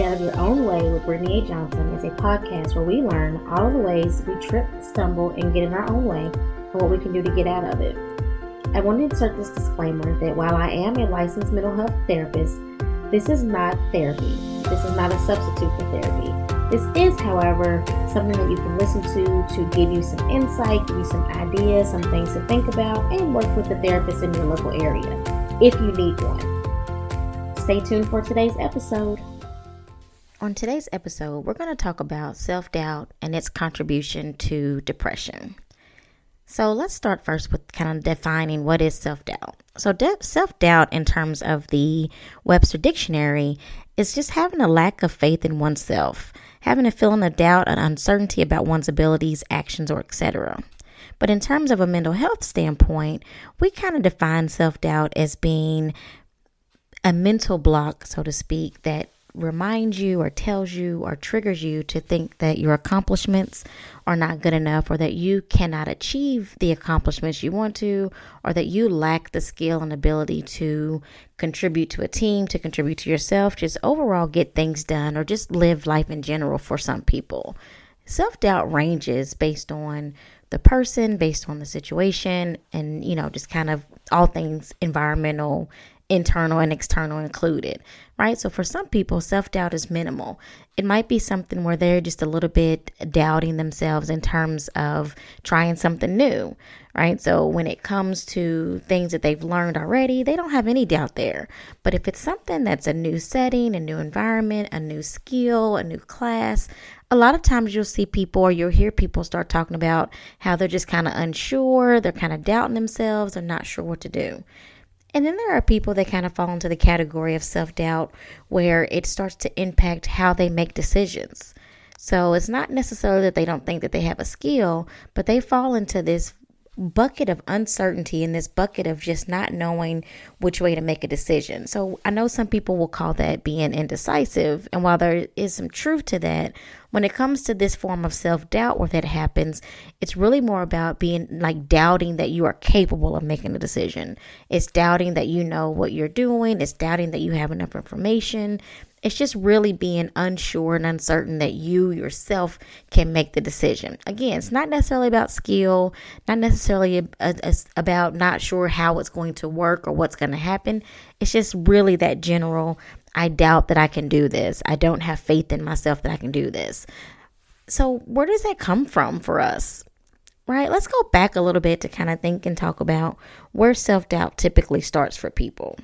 Get Out of Your Own Way with Brittany A. Johnson is a podcast where we learn all of the ways we trip, stumble, and get in our own way and what we can do to get out of it. I want to insert this disclaimer that while I am a licensed mental health therapist, this is not therapy. This is not a substitute for therapy. This is, however, something that you can listen to to give you some insight, give you some ideas, some things to think about, and work with a therapist in your local area if you need one. Stay tuned for today's episode. On today's episode, we're going to talk about self doubt and its contribution to depression. So let's start first with kind of defining what is self doubt. So, de- self doubt, in terms of the Webster Dictionary, is just having a lack of faith in oneself, having a feeling of doubt and uncertainty about one's abilities, actions, or etc. But in terms of a mental health standpoint, we kind of define self doubt as being a mental block, so to speak, that reminds you or tells you or triggers you to think that your accomplishments are not good enough or that you cannot achieve the accomplishments you want to or that you lack the skill and ability to contribute to a team, to contribute to yourself, just overall get things done or just live life in general for some people. Self doubt ranges based on the person, based on the situation, and you know, just kind of all things environmental internal and external included, right? So for some people, self doubt is minimal. It might be something where they're just a little bit doubting themselves in terms of trying something new, right? So when it comes to things that they've learned already, they don't have any doubt there. But if it's something that's a new setting, a new environment, a new skill, a new class, a lot of times you'll see people or you'll hear people start talking about how they're just kind of unsure, they're kind of doubting themselves, they're not sure what to do. And then there are people that kind of fall into the category of self doubt where it starts to impact how they make decisions. So it's not necessarily that they don't think that they have a skill, but they fall into this bucket of uncertainty in this bucket of just not knowing which way to make a decision. So I know some people will call that being indecisive. And while there is some truth to that, when it comes to this form of self doubt where that happens, it's really more about being like doubting that you are capable of making a decision. It's doubting that you know what you're doing. It's doubting that you have enough information. It's just really being unsure and uncertain that you yourself can make the decision. Again, it's not necessarily about skill, not necessarily a, a, a, about not sure how it's going to work or what's going to happen. It's just really that general I doubt that I can do this. I don't have faith in myself that I can do this. So, where does that come from for us? Right? Let's go back a little bit to kind of think and talk about where self doubt typically starts for people.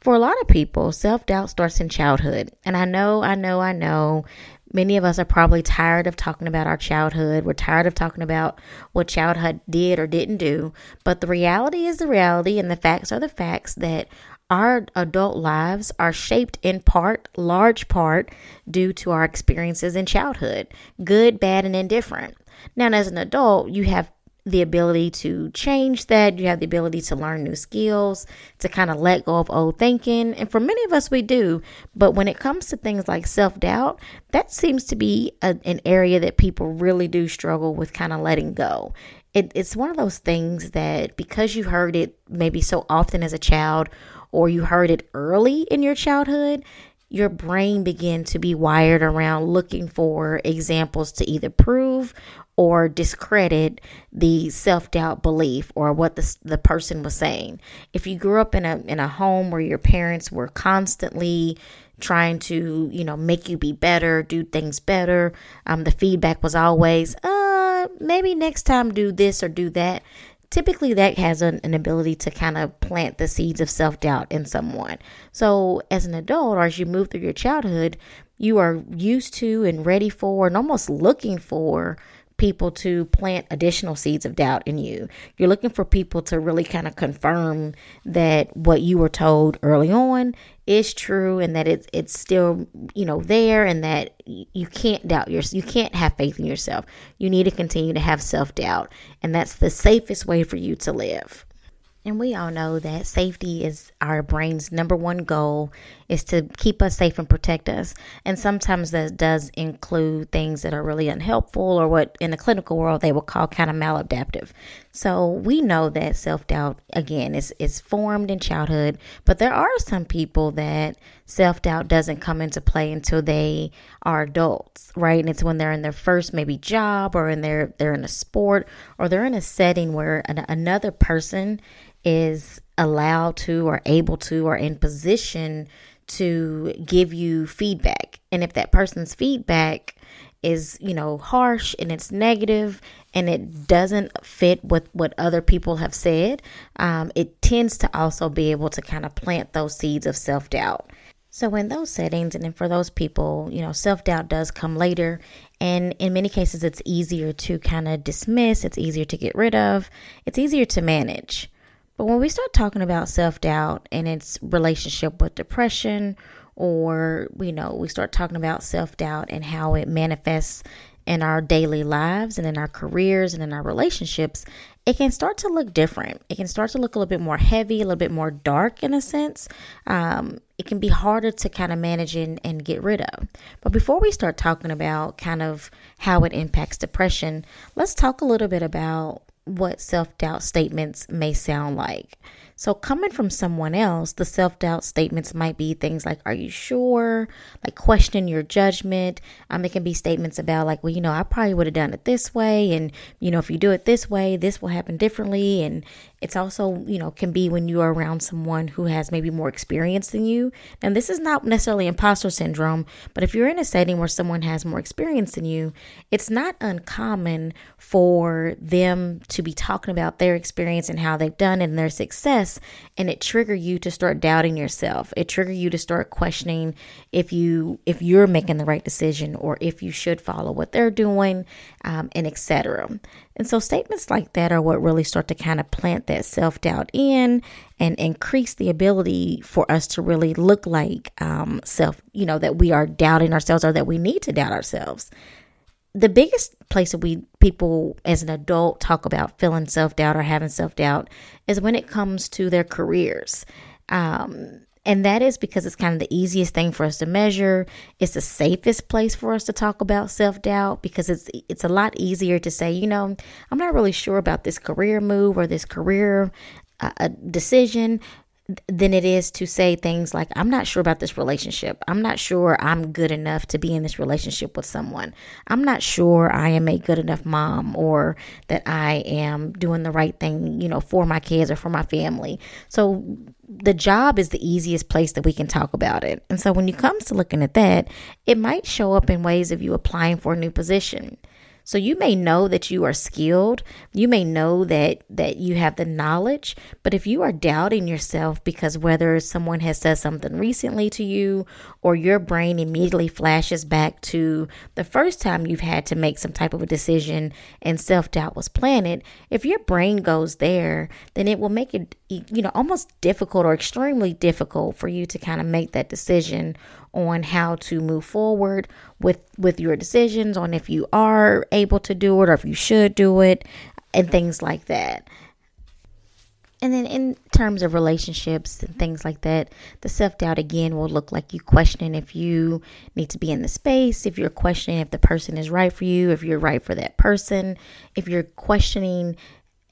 For a lot of people, self doubt starts in childhood. And I know, I know, I know many of us are probably tired of talking about our childhood. We're tired of talking about what childhood did or didn't do. But the reality is the reality, and the facts are the facts that our adult lives are shaped in part, large part, due to our experiences in childhood good, bad, and indifferent. Now, as an adult, you have the ability to change that. You have the ability to learn new skills, to kind of let go of old thinking. And for many of us, we do. But when it comes to things like self doubt, that seems to be a, an area that people really do struggle with kind of letting go. It, it's one of those things that because you heard it maybe so often as a child, or you heard it early in your childhood, your brain began to be wired around looking for examples to either prove or discredit the self-doubt belief or what the, the person was saying. If you grew up in a in a home where your parents were constantly trying to, you know, make you be better, do things better, um, the feedback was always, uh, maybe next time do this or do that typically that has an, an, ability to kind of plant the seeds of self-doubt in someone so as an adult or as you move through your childhood you are used to and ready for and almost looking for people to plant additional seeds of doubt in you. You're looking for people to really kind of confirm that what you were told early on is true and that it's it's still, you know, there and that you can't doubt your you can't have faith in yourself. You need to continue to have self-doubt, and that's the safest way for you to live. And we all know that safety is our brain's number one goal is to keep us safe and protect us. And sometimes that does include things that are really unhelpful or what in the clinical world they would call kind of maladaptive. So we know that self doubt again is is formed in childhood, but there are some people that self doubt doesn't come into play until they are adults, right? And it's when they're in their first maybe job or in their they're in a sport or they're in a setting where an, another person is allowed to or able to or in position to give you feedback. And if that person's feedback is, you know, harsh and it's negative and it doesn't fit with what other people have said, um, it tends to also be able to kind of plant those seeds of self doubt. So, in those settings and then for those people, you know, self doubt does come later. And in many cases, it's easier to kind of dismiss, it's easier to get rid of, it's easier to manage. But when we start talking about self doubt and its relationship with depression, or, you know, we start talking about self doubt and how it manifests in our daily lives and in our careers and in our relationships, it can start to look different. It can start to look a little bit more heavy, a little bit more dark in a sense. Um, it can be harder to kind of manage and, and get rid of. But before we start talking about kind of how it impacts depression, let's talk a little bit about what self doubt statements may sound like. So, coming from someone else, the self doubt statements might be things like, Are you sure? Like, question your judgment. Um, it can be statements about, like, Well, you know, I probably would have done it this way. And, you know, if you do it this way, this will happen differently. And it's also, you know, can be when you are around someone who has maybe more experience than you. And this is not necessarily imposter syndrome, but if you're in a setting where someone has more experience than you, it's not uncommon for them to be talking about their experience and how they've done it and their success and it trigger you to start doubting yourself. It trigger you to start questioning if you if you're making the right decision or if you should follow what they're doing um, and etc. And so statements like that are what really start to kind of plant that self doubt in and increase the ability for us to really look like um, self, you know, that we are doubting ourselves or that we need to doubt ourselves. The biggest place that we people as an adult talk about feeling self doubt or having self doubt is when it comes to their careers. Um, and that is because it's kind of the easiest thing for us to measure. It's the safest place for us to talk about self-doubt because it's it's a lot easier to say, you know, I'm not really sure about this career move or this career uh, decision than it is to say things like, I'm not sure about this relationship. I'm not sure I'm good enough to be in this relationship with someone. I'm not sure I am a good enough mom or that I am doing the right thing, you know, for my kids or for my family. So the job is the easiest place that we can talk about it. And so when it comes to looking at that, it might show up in ways of you applying for a new position. So you may know that you are skilled, you may know that that you have the knowledge, but if you are doubting yourself because whether someone has said something recently to you or your brain immediately flashes back to the first time you've had to make some type of a decision and self-doubt was planted, if your brain goes there, then it will make it you know almost difficult or extremely difficult for you to kind of make that decision on how to move forward with with your decisions on if you are able to do it or if you should do it and things like that. And then in terms of relationships and things like that, the self doubt again will look like you questioning if you need to be in the space, if you're questioning if the person is right for you, if you're right for that person, if you're questioning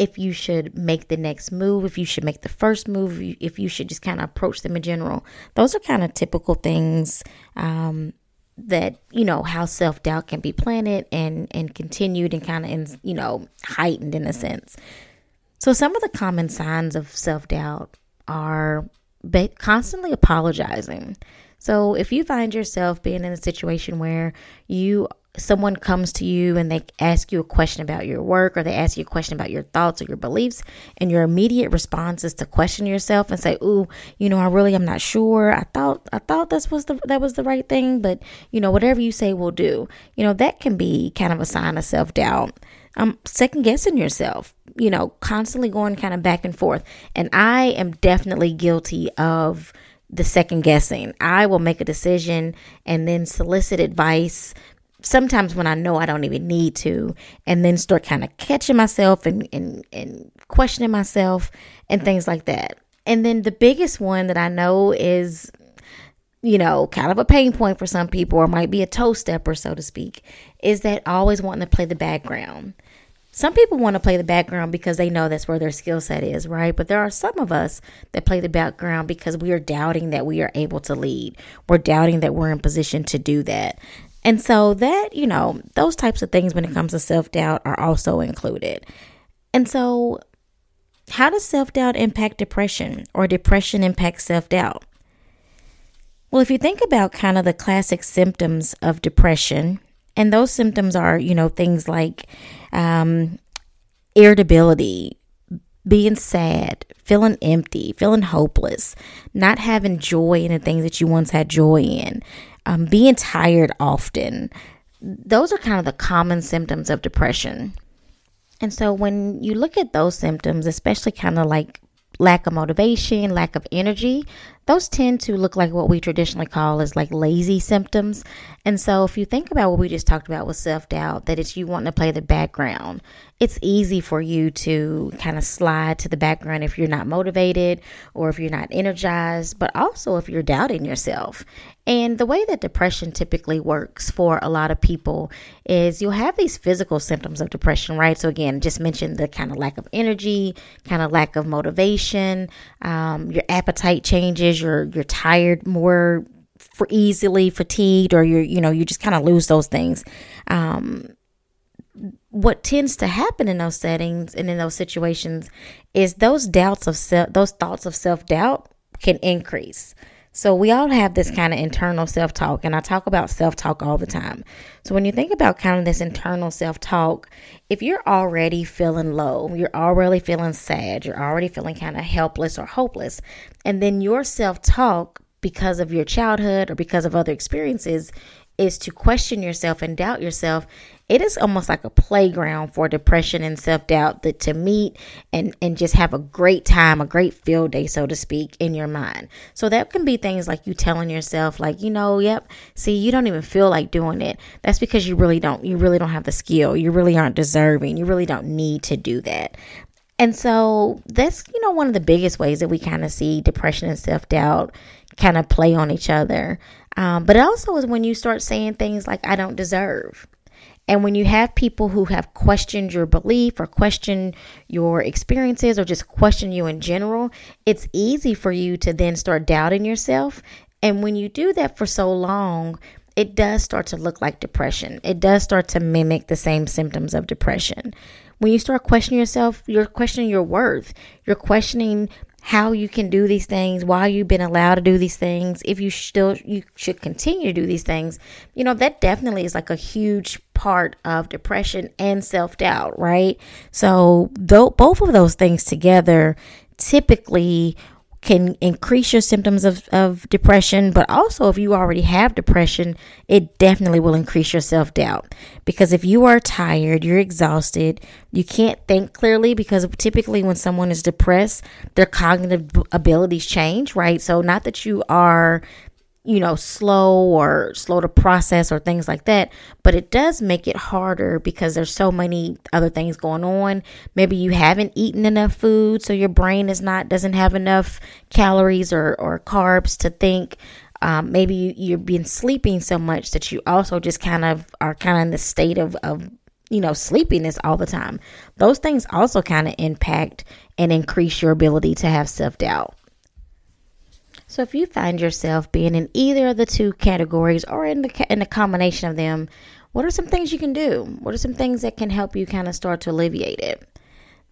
if you should make the next move, if you should make the first move, if you should just kind of approach them in general. Those are kind of typical things um, that you know how self doubt can be planted and and continued and kind of you know heightened in a sense. So some of the common signs of self doubt are constantly apologizing. So if you find yourself being in a situation where you someone comes to you and they ask you a question about your work or they ask you a question about your thoughts or your beliefs and your immediate response is to question yourself and say ooh you know i really am not sure. I thought i thought this was the that was the right thing but you know whatever you say will do. You know that can be kind of a sign of self-doubt. Um second guessing yourself you know constantly going kind of back and forth. And i am definitely guilty of the second guessing. I will make a decision and then solicit advice sometimes when I know I don't even need to, and then start kind of catching myself and, and, and questioning myself and things like that. And then the biggest one that I know is you know, kind of a pain point for some people, or might be a toe stepper, so to speak, is that always wanting to play the background. Some people want to play the background because they know that's where their skill set is, right? But there are some of us that play the background because we are doubting that we are able to lead. We're doubting that we're in position to do that. And so that, you know, those types of things when it comes to self doubt are also included. And so, how does self doubt impact depression or depression impact self doubt? Well, if you think about kind of the classic symptoms of depression, and those symptoms are, you know, things like um, irritability, being sad, feeling empty, feeling hopeless, not having joy in the things that you once had joy in, um, being tired often. Those are kind of the common symptoms of depression. And so when you look at those symptoms, especially kind of like lack of motivation, lack of energy, those tend to look like what we traditionally call as like lazy symptoms. And so if you think about what we just talked about with self-doubt, that it's you wanting to play the background, it's easy for you to kind of slide to the background if you're not motivated or if you're not energized, but also if you're doubting yourself. And the way that depression typically works for a lot of people is you'll have these physical symptoms of depression, right? So, again, just mentioned the kind of lack of energy, kind of lack of motivation, um, your appetite changes, you're, you're tired more for easily fatigued, or you're, you know, you just kind of lose those things. Um, what tends to happen in those settings and in those situations is those doubts of self, those thoughts of self doubt can increase. So we all have this mm. kind of internal self talk, and I talk about self talk all the time. So when you think about kind of this internal self talk, if you're already feeling low, you're already feeling sad, you're already feeling kind of helpless or hopeless, and then your self talk, because of your childhood or because of other experiences, is to question yourself and doubt yourself, it is almost like a playground for depression and self-doubt that to meet and and just have a great time, a great field day, so to speak, in your mind. So that can be things like you telling yourself, like, you know, yep, see, you don't even feel like doing it. That's because you really don't, you really don't have the skill. You really aren't deserving. You really don't need to do that. And so that's, you know, one of the biggest ways that we kind of see depression and self doubt kind of play on each other. Um, but it also is when you start saying things like, I don't deserve. And when you have people who have questioned your belief or questioned your experiences or just question you in general, it's easy for you to then start doubting yourself. And when you do that for so long, it does start to look like depression. It does start to mimic the same symptoms of depression. When you start questioning yourself, you're questioning your worth. You're questioning how you can do these things, why you've been allowed to do these things, if you still you should continue to do these things. You know, that definitely is like a huge part of depression and self-doubt, right? So, though both of those things together typically can increase your symptoms of, of depression, but also if you already have depression, it definitely will increase your self doubt. Because if you are tired, you're exhausted, you can't think clearly, because typically when someone is depressed, their cognitive abilities change, right? So, not that you are you know, slow or slow to process or things like that. But it does make it harder because there's so many other things going on. Maybe you haven't eaten enough food, so your brain is not doesn't have enough calories or, or carbs to think. Um, maybe you, you've been sleeping so much that you also just kind of are kind of in the state of, of you know, sleepiness all the time. Those things also kind of impact and increase your ability to have self doubt. So if you find yourself being in either of the two categories or in the in a combination of them, what are some things you can do? What are some things that can help you kind of start to alleviate it?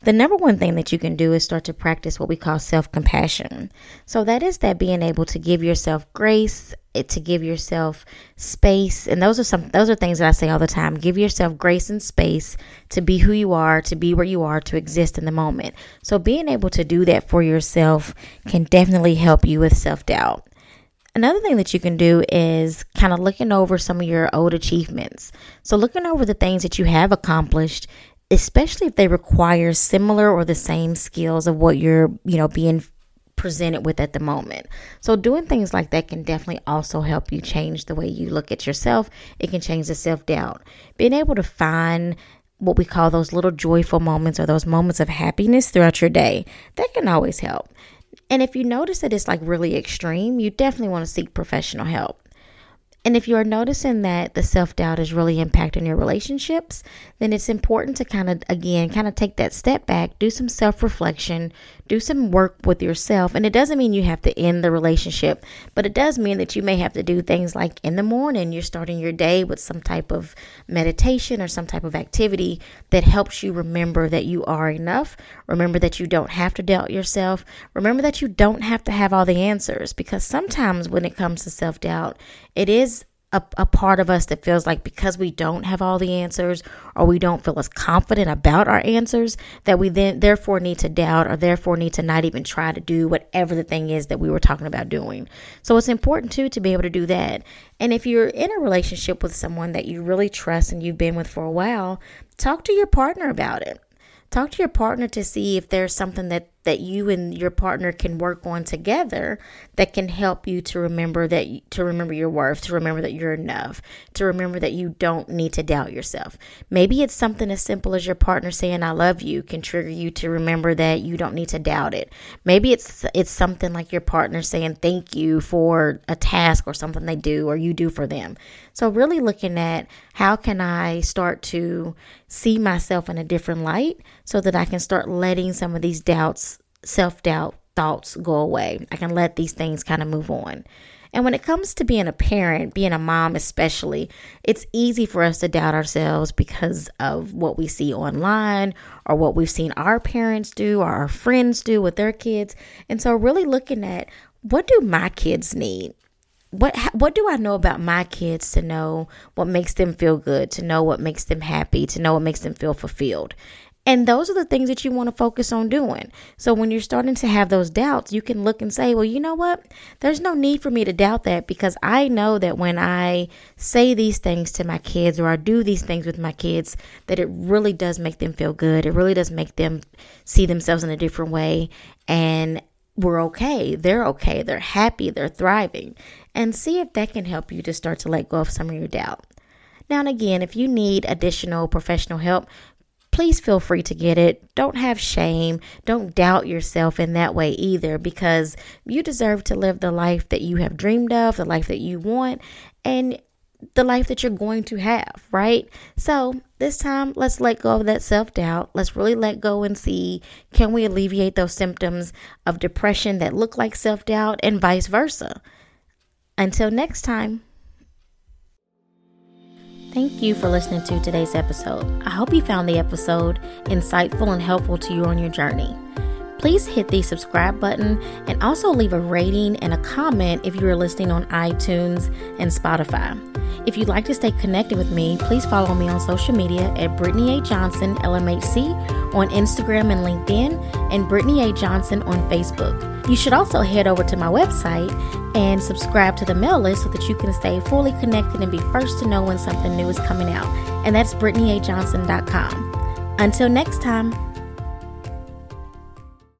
The number one thing that you can do is start to practice what we call self compassion. So, that is that being able to give yourself grace, eh, to give yourself space. And those are some, those are things that I say all the time. Give yourself grace and space to be who you are, to be where you are, to exist in the moment. So, being able to do that for yourself can definitely help you with self doubt. Another thing that you can do is kind of looking over some of your old achievements. So, looking over the things that you have accomplished especially if they require similar or the same skills of what you're, you know, being presented with at the moment. So doing things like that can definitely also help you change the way you look at yourself. It can change the self-doubt. Being able to find what we call those little joyful moments or those moments of happiness throughout your day, that can always help. And if you notice that it's like really extreme, you definitely want to seek professional help. And if you are noticing that the self doubt is really impacting your relationships, then it's important to kind of, again, kind of take that step back, do some self reflection, do some work with yourself. And it doesn't mean you have to end the relationship, but it does mean that you may have to do things like in the morning, you're starting your day with some type of meditation or some type of activity that helps you remember that you are enough. Remember that you don't have to doubt yourself. Remember that you don't have to have all the answers because sometimes when it comes to self doubt, it is a, a part of us that feels like because we don't have all the answers or we don't feel as confident about our answers that we then therefore need to doubt or therefore need to not even try to do whatever the thing is that we were talking about doing. So it's important too to be able to do that. And if you're in a relationship with someone that you really trust and you've been with for a while, talk to your partner about it. Talk to your partner to see if there's something that that you and your partner can work on together that can help you to remember that to remember your worth, to remember that you're enough, to remember that you don't need to doubt yourself. Maybe it's something as simple as your partner saying I love you can trigger you to remember that you don't need to doubt it. Maybe it's it's something like your partner saying thank you for a task or something they do or you do for them. So really looking at how can I start to see myself in a different light so that I can start letting some of these doubts self doubt thoughts go away. I can let these things kind of move on. And when it comes to being a parent, being a mom especially, it's easy for us to doubt ourselves because of what we see online or what we've seen our parents do or our friends do with their kids. And so really looking at what do my kids need? What what do I know about my kids to know what makes them feel good, to know what makes them happy, to know what makes them feel fulfilled? And those are the things that you want to focus on doing. So when you're starting to have those doubts, you can look and say, well, you know what? There's no need for me to doubt that because I know that when I say these things to my kids or I do these things with my kids, that it really does make them feel good. It really does make them see themselves in a different way. And we're okay. They're okay. They're happy. They're thriving. And see if that can help you to start to let go of some of your doubt. Now and again, if you need additional professional help, please feel free to get it. Don't have shame. Don't doubt yourself in that way either because you deserve to live the life that you have dreamed of, the life that you want, and the life that you're going to have, right? So, this time, let's let go of that self doubt. Let's really let go and see can we alleviate those symptoms of depression that look like self doubt and vice versa. Until next time. Thank you for listening to today's episode. I hope you found the episode insightful and helpful to you on your journey. Please hit the subscribe button and also leave a rating and a comment if you are listening on iTunes and Spotify. If you'd like to stay connected with me, please follow me on social media at Brittany A. Johnson, LMHC, on Instagram and LinkedIn, and Brittany A. Johnson on Facebook. You should also head over to my website and subscribe to the mail list so that you can stay fully connected and be first to know when something new is coming out. And that's BrittanyAJohnson.com. Until next time.